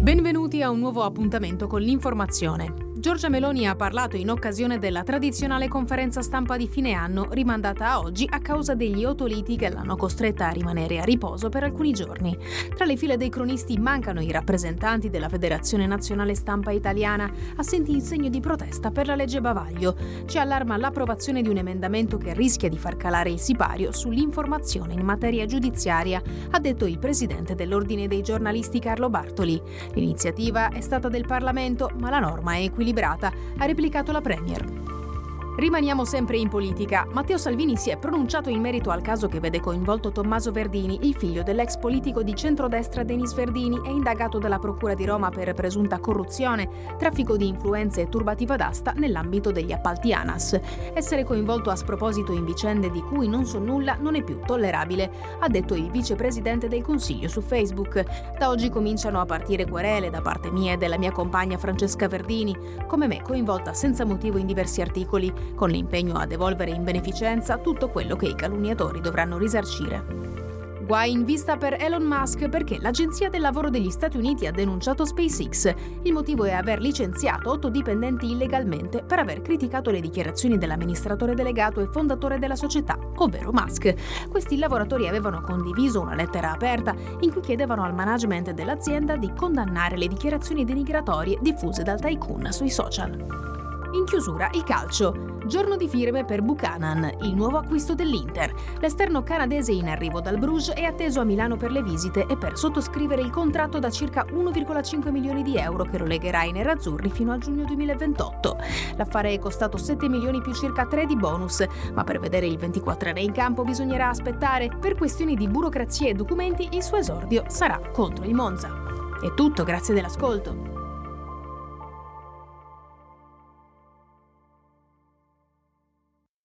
Benvenuti a un nuovo appuntamento con l'informazione. Giorgia Meloni ha parlato in occasione della tradizionale conferenza stampa di fine anno, rimandata a oggi a causa degli otoliti che l'hanno costretta a rimanere a riposo per alcuni giorni. Tra le file dei cronisti mancano i rappresentanti della Federazione Nazionale Stampa Italiana, assenti in segno di protesta per la legge Bavaglio. Ci allarma l'approvazione di un emendamento che rischia di far calare il sipario sull'informazione in materia giudiziaria, ha detto il presidente dell'Ordine dei giornalisti Carlo Bartoli. L'iniziativa è stata del Parlamento, ma la norma è equilibrata equilibrata, ha replicato la Premier. Rimaniamo sempre in politica. Matteo Salvini si è pronunciato in merito al caso che vede coinvolto Tommaso Verdini, il figlio dell'ex politico di centrodestra Denis Verdini e indagato dalla Procura di Roma per presunta corruzione, traffico di influenze e turbativa d'asta nell'ambito degli appalti ANAS. Essere coinvolto a sproposito in vicende di cui non so nulla non è più tollerabile, ha detto il vicepresidente del Consiglio su Facebook. Da oggi cominciano a partire querele da parte mia e della mia compagna Francesca Verdini, come me coinvolta senza motivo in diversi articoli con l'impegno a devolvere in beneficenza tutto quello che i calunniatori dovranno risarcire. Guai in vista per Elon Musk perché l'Agenzia del Lavoro degli Stati Uniti ha denunciato SpaceX. Il motivo è aver licenziato otto dipendenti illegalmente per aver criticato le dichiarazioni dell'amministratore delegato e fondatore della società, ovvero Musk. Questi lavoratori avevano condiviso una lettera aperta in cui chiedevano al management dell'azienda di condannare le dichiarazioni denigratorie diffuse dal tycoon sui social. In chiusura il calcio. Giorno di firme per Buchanan, il nuovo acquisto dell'Inter. L'esterno canadese in arrivo dal Bruges è atteso a Milano per le visite e per sottoscrivere il contratto da circa 1,5 milioni di euro che lo legherà ai nerazzurri fino al giugno 2028. L'affare è costato 7 milioni più circa 3 di bonus, ma per vedere il 24enne in campo bisognerà aspettare. Per questioni di burocrazia e documenti il suo esordio sarà contro il Monza. È tutto, grazie dell'ascolto.